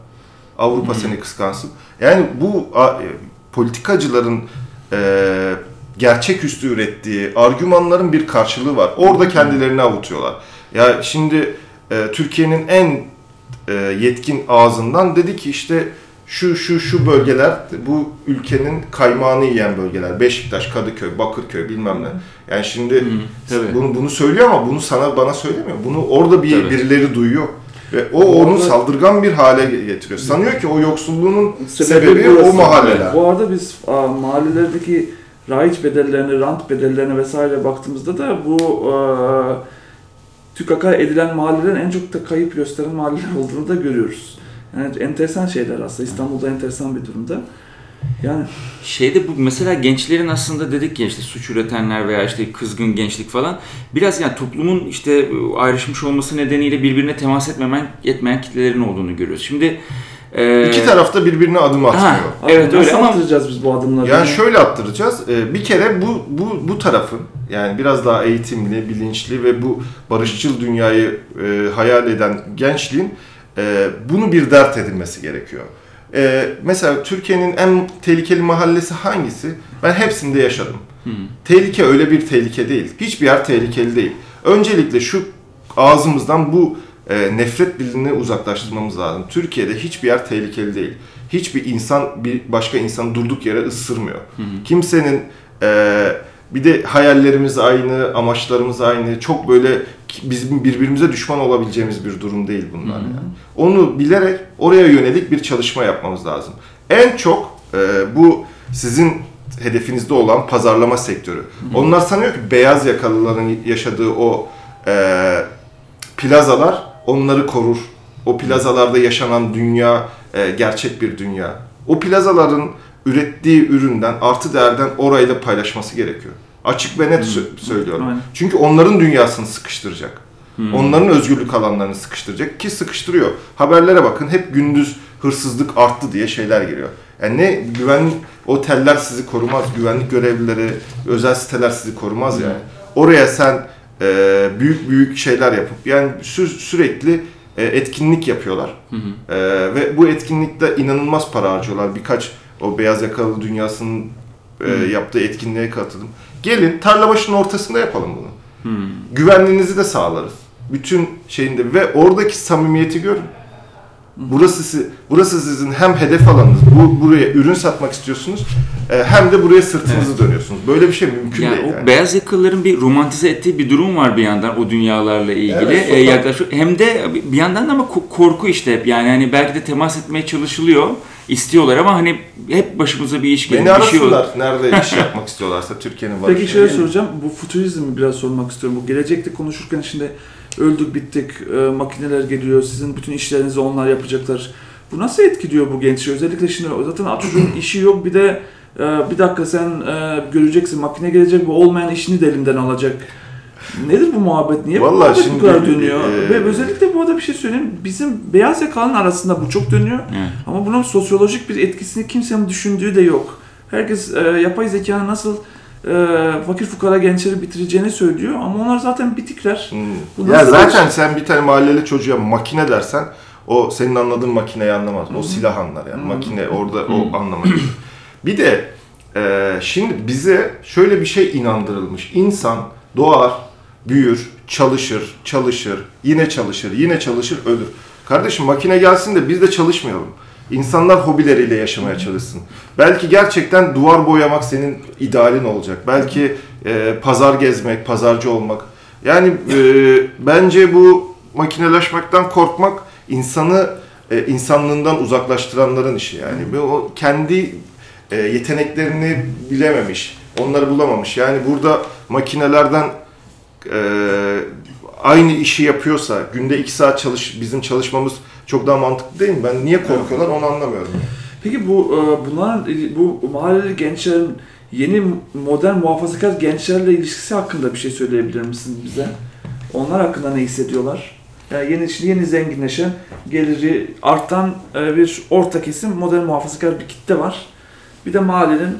S4: Avrupa seni kıskansın. Yani bu a, e, politikacıların e, gerçeküstü ürettiği argümanların bir karşılığı var. Orada kendilerini avutuyorlar. Ya şimdi e, Türkiye'nin en e, yetkin ağzından dedi ki işte şu şu şu bölgeler bu ülkenin kaymağını yiyen bölgeler. Beşiktaş, Kadıköy, Bakırköy bilmem ne. Yani şimdi
S2: tabii.
S4: bunu bunu söylüyor ama bunu sana bana söylemiyor. Bunu orada bir
S2: Tabii.
S4: birileri duyuyor. Ve o onu
S3: Orada-
S4: saldırgan bir hale getiriyor. Sanıyor ki o yoksulluğun
S3: Sebebi
S4: sebebi, o mahalleler.
S3: Bu arada biz a, mahallelerdeki raiç bedellerine, rant bedellerine vesaire baktığımızda da bu a, tükaka edilen mahallelerin en çok da kayıp gösteren mahalleler [LAUGHS] olduğunu da görüyoruz. Yani enteresan şeyler aslında. İstanbul'da enteresan bir durumda. Yani
S2: Şeyde bu mesela gençlerin aslında dedik ya işte suç üretenler veya işte kızgın gençlik falan biraz yani toplumun işte ayrışmış olması nedeniyle birbirine temas etmemen etmeyen kitlelerin olduğunu görüyoruz. Şimdi e,
S4: İki tarafta birbirine adım atmıyor.
S2: Ha, evet
S3: nasıl
S2: öyle ama
S3: attıracağız biz bu adımları?
S4: Yani şöyle attıracağız. Ee, Bir kere bu bu bu tarafın yani biraz daha eğitimli, bilinçli ve bu barışçıl dünyayı e, hayal eden gençliğin e, bunu bir dert edilmesi gerekiyor. E, mesela Türkiye'nin en tehlikeli mahallesi hangisi? Ben hepsinde yaşadım. Tehlike öyle bir tehlike değil. Hiçbir yer tehlikeli değil. Öncelikle şu ağzımızdan bu e, nefret dilini uzaklaştırmamız lazım. Türkiye'de hiçbir yer tehlikeli değil. Hiçbir insan bir başka insanı durduk yere ısırmıyor. Kimsenin e, bir de hayallerimiz aynı, amaçlarımız aynı. Çok böyle bizim birbirimize düşman olabileceğimiz bir durum değil bunlar yani. Onu bilerek oraya yönelik bir çalışma yapmamız lazım. En çok e, bu sizin hedefinizde olan pazarlama sektörü. Onlar sanıyor ki beyaz yakalıların yaşadığı o e, plazalar onları korur. O plazalarda yaşanan dünya e, gerçek bir dünya. O plazaların ürettiği üründen, artı değerden orayla paylaşması gerekiyor. Açık ve net sö- söylüyorum.
S3: Aynen.
S4: Çünkü onların dünyasını sıkıştıracak. Onların özgürlük alanlarını sıkıştıracak ki sıkıştırıyor. Haberlere bakın hep gündüz hırsızlık arttı diye şeyler geliyor. Yani ne güven oteller sizi korumaz, güvenlik görevlileri, özel siteler sizi korumaz yani. Oraya sen e, büyük büyük şeyler yapıp yani sü- sürekli e, etkinlik yapıyorlar. E, ve bu etkinlikte inanılmaz para harcıyorlar. Birkaç o beyaz yakalı dünyasının e, yaptığı etkinliğe katıldım. Gelin Tarlabaşı'nın ortasında yapalım bunu. Güvenliğinizi de sağlarız. Bütün şeyinde ve oradaki samimiyeti görün. Burası burası sizin hem hedef alanınız, bu buraya ürün satmak istiyorsunuz, e, hem de buraya sırtınızı dönüyorsunuz. Böyle bir şey mümkün
S2: Yani
S4: değil.
S2: o
S4: yani.
S2: beyaz yakalıların bir romantize ettiği bir durum var bir yandan o dünyalarla ilgili.
S4: Evet, sokak-
S2: yaklaşık hem de bir yandan da ama ko- korku işte hep yani hani belki de temas etmeye çalışılıyor, istiyorlar ama hani hep başımıza bir iş gelir,
S4: Beni
S2: şey
S4: arasınlar nerede iş [LAUGHS] yapmak istiyorlarsa Türkiye'nin var.
S3: Peki şöyle soracağım. Bu futurizmi biraz sormak istiyorum. Bu gelecekte konuşurken şimdi öldük bittik, e, makineler geliyor, sizin bütün işlerinizi onlar yapacaklar. Bu nasıl etkiliyor bu gençleri? Özellikle şimdi zaten Atatürk'ün [CLEARS THROAT] işi yok bir de e, bir dakika sen e, göreceksin makine gelecek bu olmayan işini de elinden alacak. Nedir bu muhabbet? Niye bu
S4: Vallahi
S3: muhabbet
S4: şimdi,
S3: bu kadar dönüyor?
S4: e,
S3: Ve özellikle bu arada bir şey söyleyeyim. Bizim beyaz yakalının arasında bu çok dönüyor.
S2: Evet.
S3: Ama bunun sosyolojik bir etkisini kimsenin düşündüğü de yok. Herkes e, yapay zekanın nasıl e, fakir fukara gençleri bitireceğini söylüyor ama onlar zaten bitikler.
S4: Hmm. Ya zaten sen bir tane mahalleli çocuğa makine dersen o senin anladığın makineyi anlamaz. O silah anlar yani. Makine orada o anlamaz. bir de e, şimdi bize şöyle bir şey inandırılmış. İnsan doğar, büyür, çalışır, çalışır, yine çalışır, yine çalışır, ölür. Kardeşim makine gelsin de biz de çalışmayalım. İnsanlar hobileriyle yaşamaya çalışsın. Belki gerçekten duvar boyamak senin idealin olacak. Belki e, pazar gezmek, pazarcı olmak. Yani e, bence bu makineleşmekten korkmak insanı e, insanlığından uzaklaştıranların işi yani. Ve o kendi e, yeteneklerini bilememiş, onları bulamamış. Yani burada makinelerden e, aynı işi yapıyorsa günde iki saat çalış bizim çalışmamız çok daha mantıklı değil mi? Ben niye korkuyorlar onu anlamıyorum.
S3: Peki bu e, bunların bu mahalleli gençlerin yeni modern muhafazakar gençlerle ilişkisi hakkında bir şey söyleyebilir misin bize? Onlar hakkında ne hissediyorlar? Yani yeni şimdi yeni zenginleşen, geliri artan e, bir orta kesim modern muhafazakar bir kitle var. Bir de mahallenin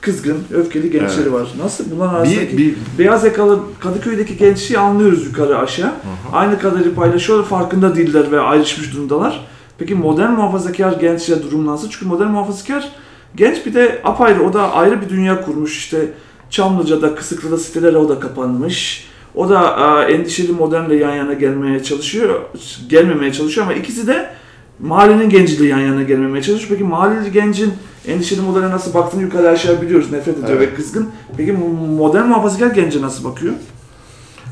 S3: kızgın, öfkeli gençleri
S4: Evet.
S3: var. Nasıl bunlar arasındaki
S4: Bir, bir
S3: beyaz yakalı Kadıköy'deki gençliği anlıyoruz yukarı aşağı. Aynı kadarı paylaşıyorlar, farkında değiller ve ayrışmış durumdalar. Peki modern muhafazakar gençle durum nasıl? Çünkü modern muhafazakar genç bir de apayrı, o da ayrı bir dünya kurmuş. İşte Çamlıca'da, Kısıklı'da sitelere o da kapanmış. O da e, endişeli modernle yan yana gelmeye çalışıyor, gelmemeye çalışıyor ama ikisi de mahallenin genciyle yan yana gelmemeye çalışıyor. Peki mahalleli gencin endişeli moderne nasıl baktığını yukarı aşağı biliyoruz, nefret ediyor
S4: Evet.
S3: ve kızgın. Peki modern muhafazakar gence nasıl bakıyor?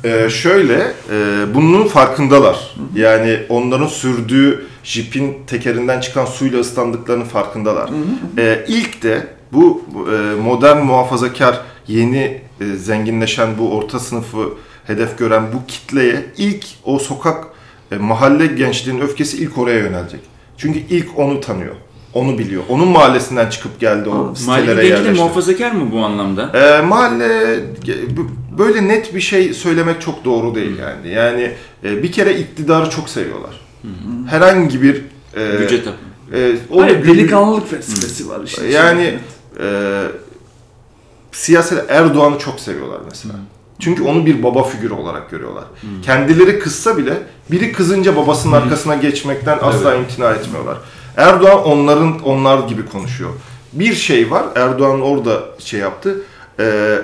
S4: Ee, şöyle, e, bunun farkındalar. Yani onların sürdüğü jipin tekerinden çıkan suyla ıslandıklarının farkındalar. Ee, ilk de bu e, modern muhafazakar, yeni e, zenginleşen bu orta sınıfı hedef gören bu kitleye ilk o sokak e, mahalle gençliğinin öfkesi ilk oraya yönelecek. Çünkü ilk onu tanıyor. Onu biliyor. Onun mahallesinden çıkıp geldi o
S2: Mahalle
S4: sitelere yerleşti.
S2: muhafazakar mı bu anlamda?
S4: Ee, mahalle böyle net bir şey söylemek çok doğru değil yani. Yani e, bir kere iktidarı çok seviyorlar. Herhangi bir e,
S2: Güce tapın.
S4: e, o
S3: Hayır,
S4: gü-
S3: delikanlılık felsefesi var işte.
S4: yani e, siyaset Erdoğan'ı çok seviyorlar mesela. Çünkü onu bir baba figürü olarak görüyorlar. Kendileri kızsa bile biri kızınca babasının arkasına geçmekten asla imtina etmiyorlar. Erdoğan onların onlar gibi konuşuyor. Bir şey var. Erdoğan orada şey yaptı. e,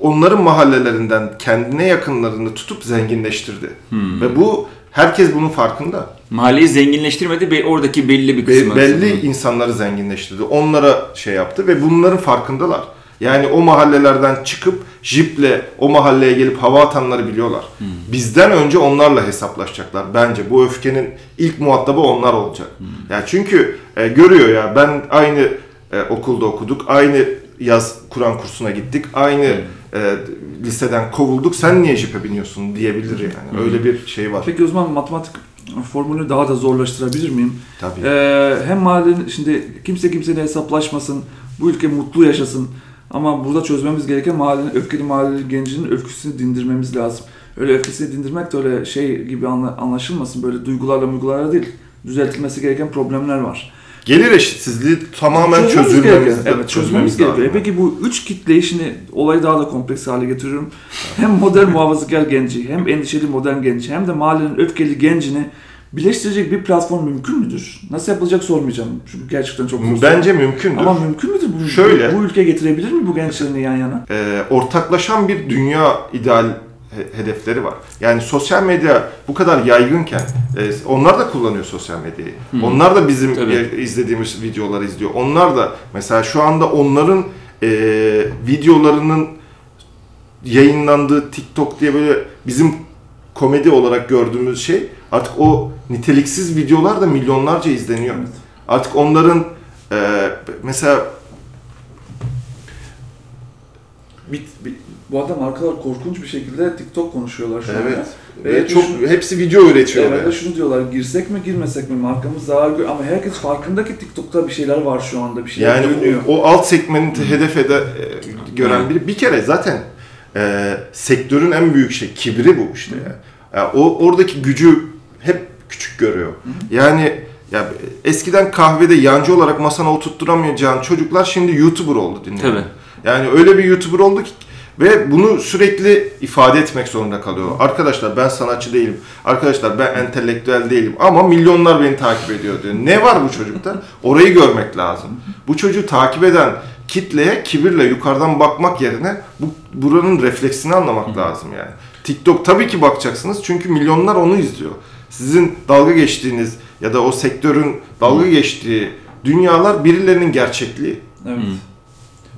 S4: onların mahallelerinden kendine yakınlarını tutup zenginleştirdi. Ve bu herkes bunun farkında.
S2: Mahalleyi zenginleştirmedi ve oradaki belli bir
S4: Be-
S2: kısmı.
S4: belli insanları zenginleştirdi. Onlara şey yaptı ve bunların farkındalar. Yani o mahallelerden çıkıp jiple o mahalleye gelip hava atanları biliyorlar. Bizden önce onlarla hesaplaşacaklar bence. Bu öfkenin ilk muhatabı onlar olacak. Yani çünkü e, görüyor ya ben aynı e, okulda okuduk, aynı yaz Kur'an kursuna gittik, aynı e, liseden kovulduk. Sen niye jipe biniyorsun diyebilir yani. Öyle bir şey var.
S3: Peki o zaman matematik formülünü daha da zorlaştırabilir miyim?
S4: Tabii.
S3: Ee, hem mahallenin, şimdi kimse kimseyle hesaplaşmasın, bu ülke mutlu yaşasın. Ama burada çözmemiz gereken mahallenin, öfkeli mahalleli gencinin öfkesini dindirmemiz lazım. Öyle öfkesini dindirmek de öyle şey gibi anla- anlaşılmasın, böyle duygularla muygularla değil. Düzeltilmesi gereken problemler var.
S4: Gelir eşitsizliği tamamen
S3: Çözmemiz
S4: çözülmemiz,
S3: gerekiyor. Evet, çözmemiz gerekiyor. E peki bu üç kitleyi şimdi olayı daha da kompleks hale getiriyorum. Hem modern muhafazakar genci, hem endişeli modern genci, hem de mahallenin öfkeli gencini birleştirecek bir platform mümkün müdür? Nasıl yapılacak sormayacağım. Çünkü gerçekten çok zor.
S4: Bence mümkündür.
S3: Ama mümkün müdür bu?
S4: Şöyle.
S3: Bu ülke getirebilir mi bu gençlerini yan yana?
S4: Ee, ortaklaşan bir dünya ideal he- hedefleri var. Yani sosyal medya bu kadar yaygınken e, onlar da kullanıyor sosyal medyayı. Onlar da bizim
S2: Tabii.
S4: e, izlediğimiz videoları izliyor. Onlar da mesela şu anda onların e, videolarının yayınlandığı TikTok diye böyle bizim komedi olarak gördüğümüz şey artık o niteliksiz videolar da milyonlarca izleniyor.
S3: Evet.
S4: Artık onların e, mesela bir, bir-
S3: Bu adam arkalar korkunç bir şekilde TikTok konuşuyorlar şu
S4: Evet.
S3: anda.
S4: Ve
S3: Ve
S4: çok
S3: şu-
S4: hepsi video üretiyor.
S3: Evet,
S4: yani.
S3: şunu diyorlar, girsek mi girmesek mi markamız zarar görüyor ama herkes farkında ki TikTok'ta bir şeyler var şu anda, bir şeyler
S4: Yani
S3: dönüyor.
S4: o, o alt segmenti hedef ede, e, gören biri bir kere zaten e, sektörün en büyük şey kibri bu işte ya. Yani o oradaki gücü küçük görüyor. Yani ya eskiden kahvede yancı olarak masana oturtturamayacağın çocuklar şimdi YouTuber oldu.
S2: Tabii.
S4: Yani öyle bir YouTuber oldu ki ve bunu sürekli ifade etmek zorunda kalıyor. Arkadaşlar ben sanatçı değilim. Arkadaşlar ben entelektüel değilim ama milyonlar beni takip ediyor diyor. Ne var bu çocukta? [LAUGHS] Orayı görmek lazım. Bu çocuğu takip eden kitleye kibirle yukarıdan bakmak yerine bu buranın refleksini anlamak lazım yani. TikTok tabii ki bakacaksınız çünkü milyonlar onu izliyor. Sizin dalga geçtiğiniz ya da o sektörün dalga geçtiği dünyalar birilerinin gerçekliği.
S3: Evet.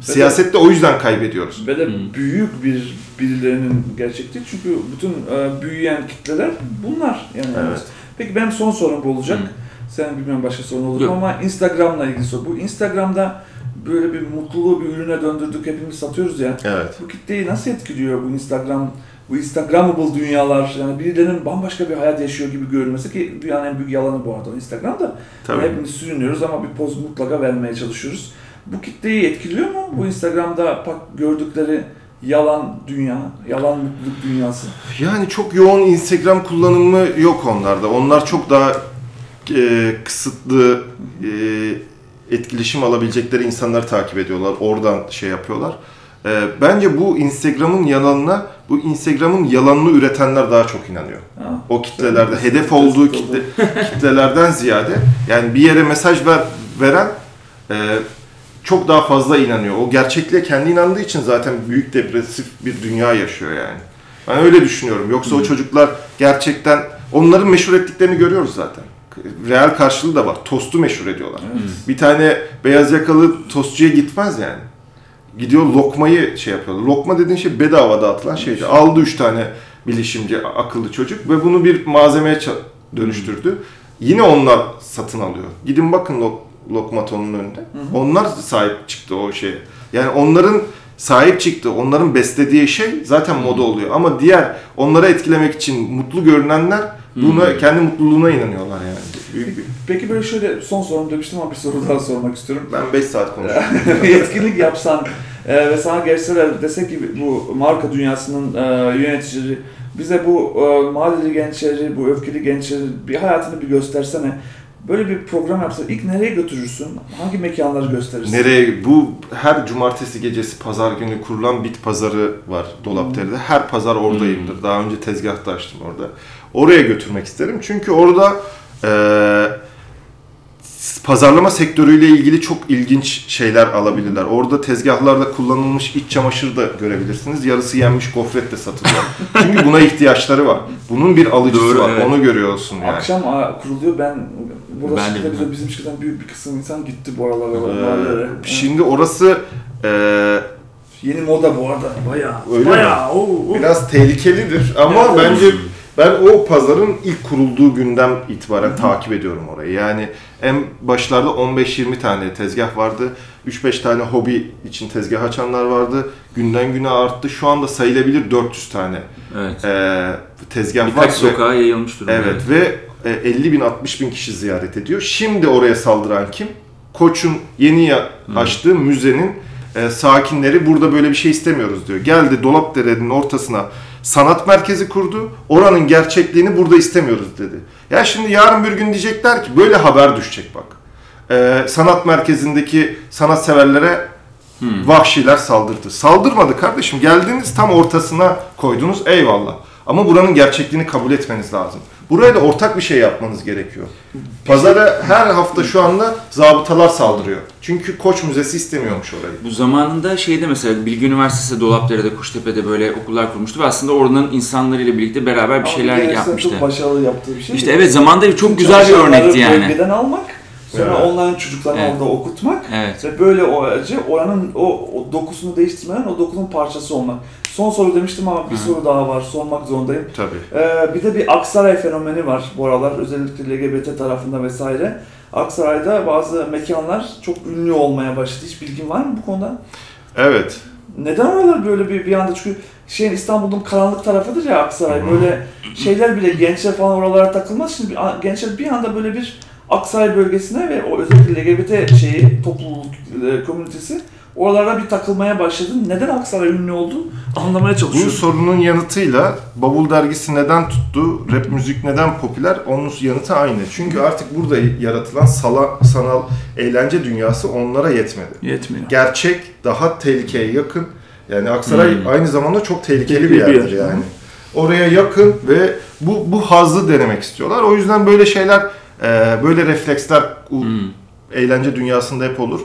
S4: Siyasette o yüzden kaybediyoruz.
S3: Ve de büyük bir birilerinin gerçekliği çünkü bütün e, büyüyen kitleler bunlar. Yani
S4: Evet.
S3: Peki benim son sorum bu olacak.
S2: Hı.
S3: Sen bilmiyorum başka sorun olur mu
S2: Yok.
S3: ama Instagram'la ilgili soru. Bu Instagram'da böyle bir mutluluğu bir ürüne döndürdük hepimiz satıyoruz ya.
S4: Evet.
S3: Bu kitleyi nasıl etkiliyor bu Instagram, bu Instagrammable dünyalar? Yani birilerinin bambaşka bir hayat yaşıyor gibi görünmesi ki dünyanın en büyük yalanı bu arada Instagram'da.
S4: Tabii.
S3: Hepimiz sürünüyoruz ama bir poz mutlaka vermeye çalışıyoruz. Bu kitleyi etkiliyor mu? Bu Instagram'da bak gördükleri yalan dünya, yalan mutluluk dünyası.
S4: Yani çok yoğun Instagram kullanımı yok onlarda. Onlar çok daha e, kısıtlı e, etkileşim alabilecekleri insanları takip ediyorlar. Oradan şey yapıyorlar. E, bence bu Instagram'ın yalanına, bu Instagram'ın yalanını üretenler daha çok inanıyor.
S3: Ha.
S4: O kitlelerde hedef olduğu kitle, kitlelerden ziyade yani bir yere mesaj ver, veren e, çok daha fazla inanıyor. O gerçekliğe kendi inandığı için zaten büyük depresif bir dünya yaşıyor yani. Ben öyle düşünüyorum. Yoksa o çocuklar gerçekten onların meşhur ettiklerini görüyoruz zaten. Real karşılığı da var. Tostu meşhur ediyorlar. Bir tane beyaz yakalı tostçuya gitmez yani. Gidiyor lokmayı şey yapıyor. Lokma dediğin şey bedava dağıtılan şeydi. Aldı üç tane bilişimci, akıllı çocuk ve bunu bir malzemeye dönüştürdü. Yine onlar satın alıyor. Gidin bakın lok Lokmaton'un önünde. Onlar sahip çıktı o şeye. Yani onların sahip çıktı, onların beslediği şey zaten moda oluyor. Ama diğer onları etkilemek için mutlu görünenler buna kendi mutluluğuna inanıyorlar yani. Büyük bir...
S3: Peki böyle şöyle son sorum demiştim ama bir soru daha sormak istiyorum.
S4: Ben 5 saat konuşuyorum. [LAUGHS]
S3: Yetkinlik yapsan e, ve sana gelseler dese ki bu marka dünyasının e, yöneticileri bize bu e, mahalleli gençleri, bu öfkeli gençleri bir hayatını bir göstersene. Böyle bir program yapsa ilk nereye götürürsün? Hangi mekanları gösterirsin?
S4: Nereye? Bu her cumartesi gecesi pazar günü kurulan bit pazarı var Dolapdere'de. Her pazar oradayımdır. Daha önce tezgah da açtım orada. Oraya götürmek isterim. Çünkü orada eee, pazarlama sektörüyle ilgili çok ilginç şeyler alabilirler. Orada tezgahlarda kullanılmış iç çamaşır da görebilirsiniz. Yarısı yenmiş gofret de satılıyor. [LAUGHS] Çünkü buna ihtiyaçları var. Bunun bir alıcısı
S2: Doğru,
S4: var.
S2: evet.
S4: Onu görüyorsun yani.
S3: Akşam aa, kuruluyor. Ben burada
S2: Ben bilmem.
S3: bize, bizim şirketten büyük bir kısım insan gitti bu aralara.
S4: Ee, şimdi orası eee,
S3: Yeni moda bu arada. Bayağı.
S4: Öyle mi?
S3: bayağı. Oo, oo.
S4: Biraz tehlikelidir ama
S3: Evet,
S4: bence ben o pazarın ilk kurulduğu günden itibaren takip ediyorum orayı. Yani en başlarda 15-20 tane tezgah vardı. 3-5 tane hobi için tezgah açanlar vardı. Günden güne arttı. Şu anda sayılabilir 400 tane
S2: Evet.
S4: eee, tezgah var.
S2: Birkaç
S4: ve-
S2: sokağa yayılmış durumda.
S4: Evet ve e, 50 bin 60 bin kişi ziyaret ediyor. Şimdi oraya saldıran kim? Koç'un yeni açtığı müzenin e, sakinleri burada böyle bir şey istemiyoruz diyor. Geldi Dolapdere'nin ortasına sanat merkezi kurdu. Oranın gerçekliğini burada istemiyoruz dedi. Ya şimdi yarın bir gün diyecekler ki böyle haber düşecek bak. E, sanat merkezindeki sanatseverlere vahşiler saldırdı. Saldırmadı kardeşim. Geldiniz tam ortasına koydunuz eyvallah. Ama buranın gerçekliğini kabul etmeniz lazım. Buraya da ortak bir şey yapmanız gerekiyor. Pazara her hafta şu anda zabıtalar saldırıyor. Çünkü Koç Müzesi istemiyormuş orayı.
S2: Bu zamanında şeyde mesela Bilgi Üniversitesi Dolapdere'de, Kuştepe'de böyle okullar kurmuştu ve aslında oranın insanlarıyla birlikte beraber bir
S3: Ama
S2: şeyler
S3: gerçekten
S2: yapmıştı.
S3: Çok başarılı yaptığı bir şey.
S2: İşte evet zamanda çok güzel bir örnekti yani.
S3: Bölgeden almak, sonra
S4: Evet.
S3: onların çocuklarını
S2: Evet.
S3: orada okutmak
S2: Evet.
S3: ve böyle o aracı oranın o, o dokusunu değiştirmeden o dokunun parçası olmak. Son soru demiştim ama bir soru daha var. Sormak zorundayım.
S4: Tabii.
S3: Ee, bir de bir Aksaray fenomeni var bu aralar özellikle LGBT tarafında vesaire. Aksaray'da bazı mekanlar çok ünlü olmaya başladı. Hiç bilgin var mı bu konuda?
S4: Evet.
S3: Neden oralar böyle bir, bir anda çünkü şeyin İstanbul'un karanlık tarafıdır ya Aksaray böyle şeyler bile gençler falan oralara takılmaz. Şimdi gençler bir anda böyle bir Aksaray bölgesine ve o özellikle LGBT şeyi topluluk e, komünitesi oralara bir takılmaya başladı. Neden Aksaray ünlü oldu? Anlamaya
S4: Bu
S3: çalışıyorum.
S4: sorunun yanıtıyla Bavul dergisi neden tuttu, rap müzik neden popüler onun yanıtı aynı. Çünkü artık burada yaratılan sala, sanal eğlence dünyası onlara yetmedi.
S3: Yetmiyor.
S4: gerçek, daha tehlikeye yakın. Yani Aksaray
S2: Hmm.
S4: aynı zamanda çok tehlikeli
S3: Tehlikeli
S4: bir
S3: bir
S4: yerdir
S3: yer.
S4: yani. Oraya yakın ve bu bu hazzı denemek istiyorlar. O yüzden böyle şeyler, e, böyle refleksler
S2: Hmm.
S4: eğlence dünyasında hep olur.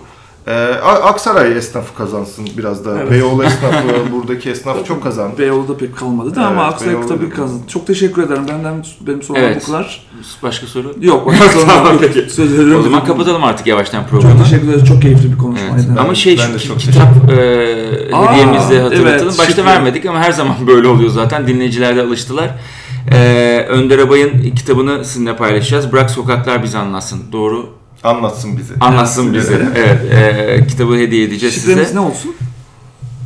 S4: E, A- Aksaray esnafı kazansın biraz da.
S3: Evet.
S4: Beyoğlu [LAUGHS] esnafı, buradaki esnaf çok kazandı.
S3: Beyoğlu'da pek kalmadı da ama
S4: Evet,
S3: Aksaray
S4: Beyoğlu'da
S3: tabii kazandı. Çok teşekkür ederim. Benden benim sorularım
S2: Evet.
S3: bu kadar.
S2: Başka soru?
S3: Yok, başka [LAUGHS]
S2: Tamam,
S3: sorularım yok.
S2: peki.
S3: Söz veriyorum.
S2: O zaman kapatalım artık yavaştan programı.
S3: Çok teşekkür ederiz. Çok keyifli bir
S2: Evet.
S3: konuşmaydı.
S2: Ama şey
S4: Ben
S2: şu kitap e,
S3: Aa,
S2: hediyemizi de hatırlatalım.
S3: evet,
S2: Başta
S3: şifre.
S2: vermedik ama her zaman böyle oluyor zaten. Dinleyiciler de alıştılar. E, Önder Abay'ın kitabını sizinle paylaşacağız. Bırak Sokaklar Bizi Anlatsın. Doğru.
S4: Anlatsın bizi.
S2: Anlatsın bize. Evet. e, kitabı hediye edeceğiz
S3: Şifremiz
S2: size.
S3: ne olsun?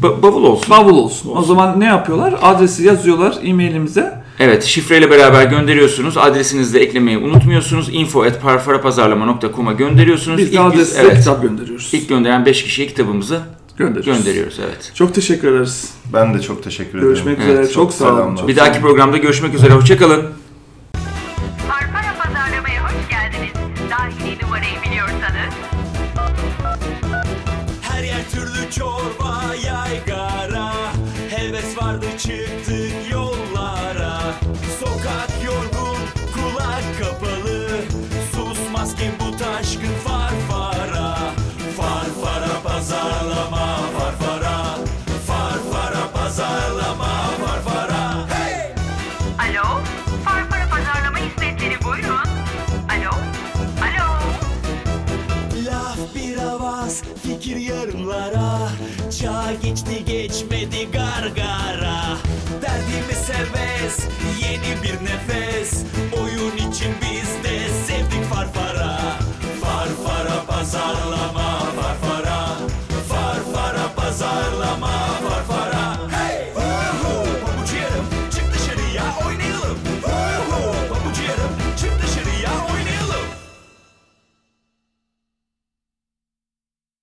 S2: Ba- bavul olsun.
S3: Bavul olsun. O zaman ne yapıyorlar? Adresi yazıyorlar e-mailimize.
S2: Evet, şifreyle beraber gönderiyorsunuz. Adresinizi de eklemeyi unutmuyorsunuz. info@parfarapazarlama.com'a gönderiyorsunuz.
S3: Biz de
S2: İlk
S3: adresize
S2: evet,
S3: kitap gönderiyoruz.
S2: ilk gönderen 5 kişiye kitabımızı
S3: gönderiyoruz.
S2: gönderiyoruz. Evet.
S3: Çok teşekkür ederiz.
S4: Ben de çok teşekkür ederim.
S3: Görüşmek
S2: Evet,
S3: üzere.
S4: çok
S3: Çok, sağ olun.
S4: selamlar.
S2: Bir dahaki programda görüşmek üzere. Hoşçakalın.
S1: Çorba yaygara Heves vardı çıktık geçti geçmedi gargara. Derdimi serbest yeni bir nefes. Oyun için biz de sevdik farfara. Farfara pazarla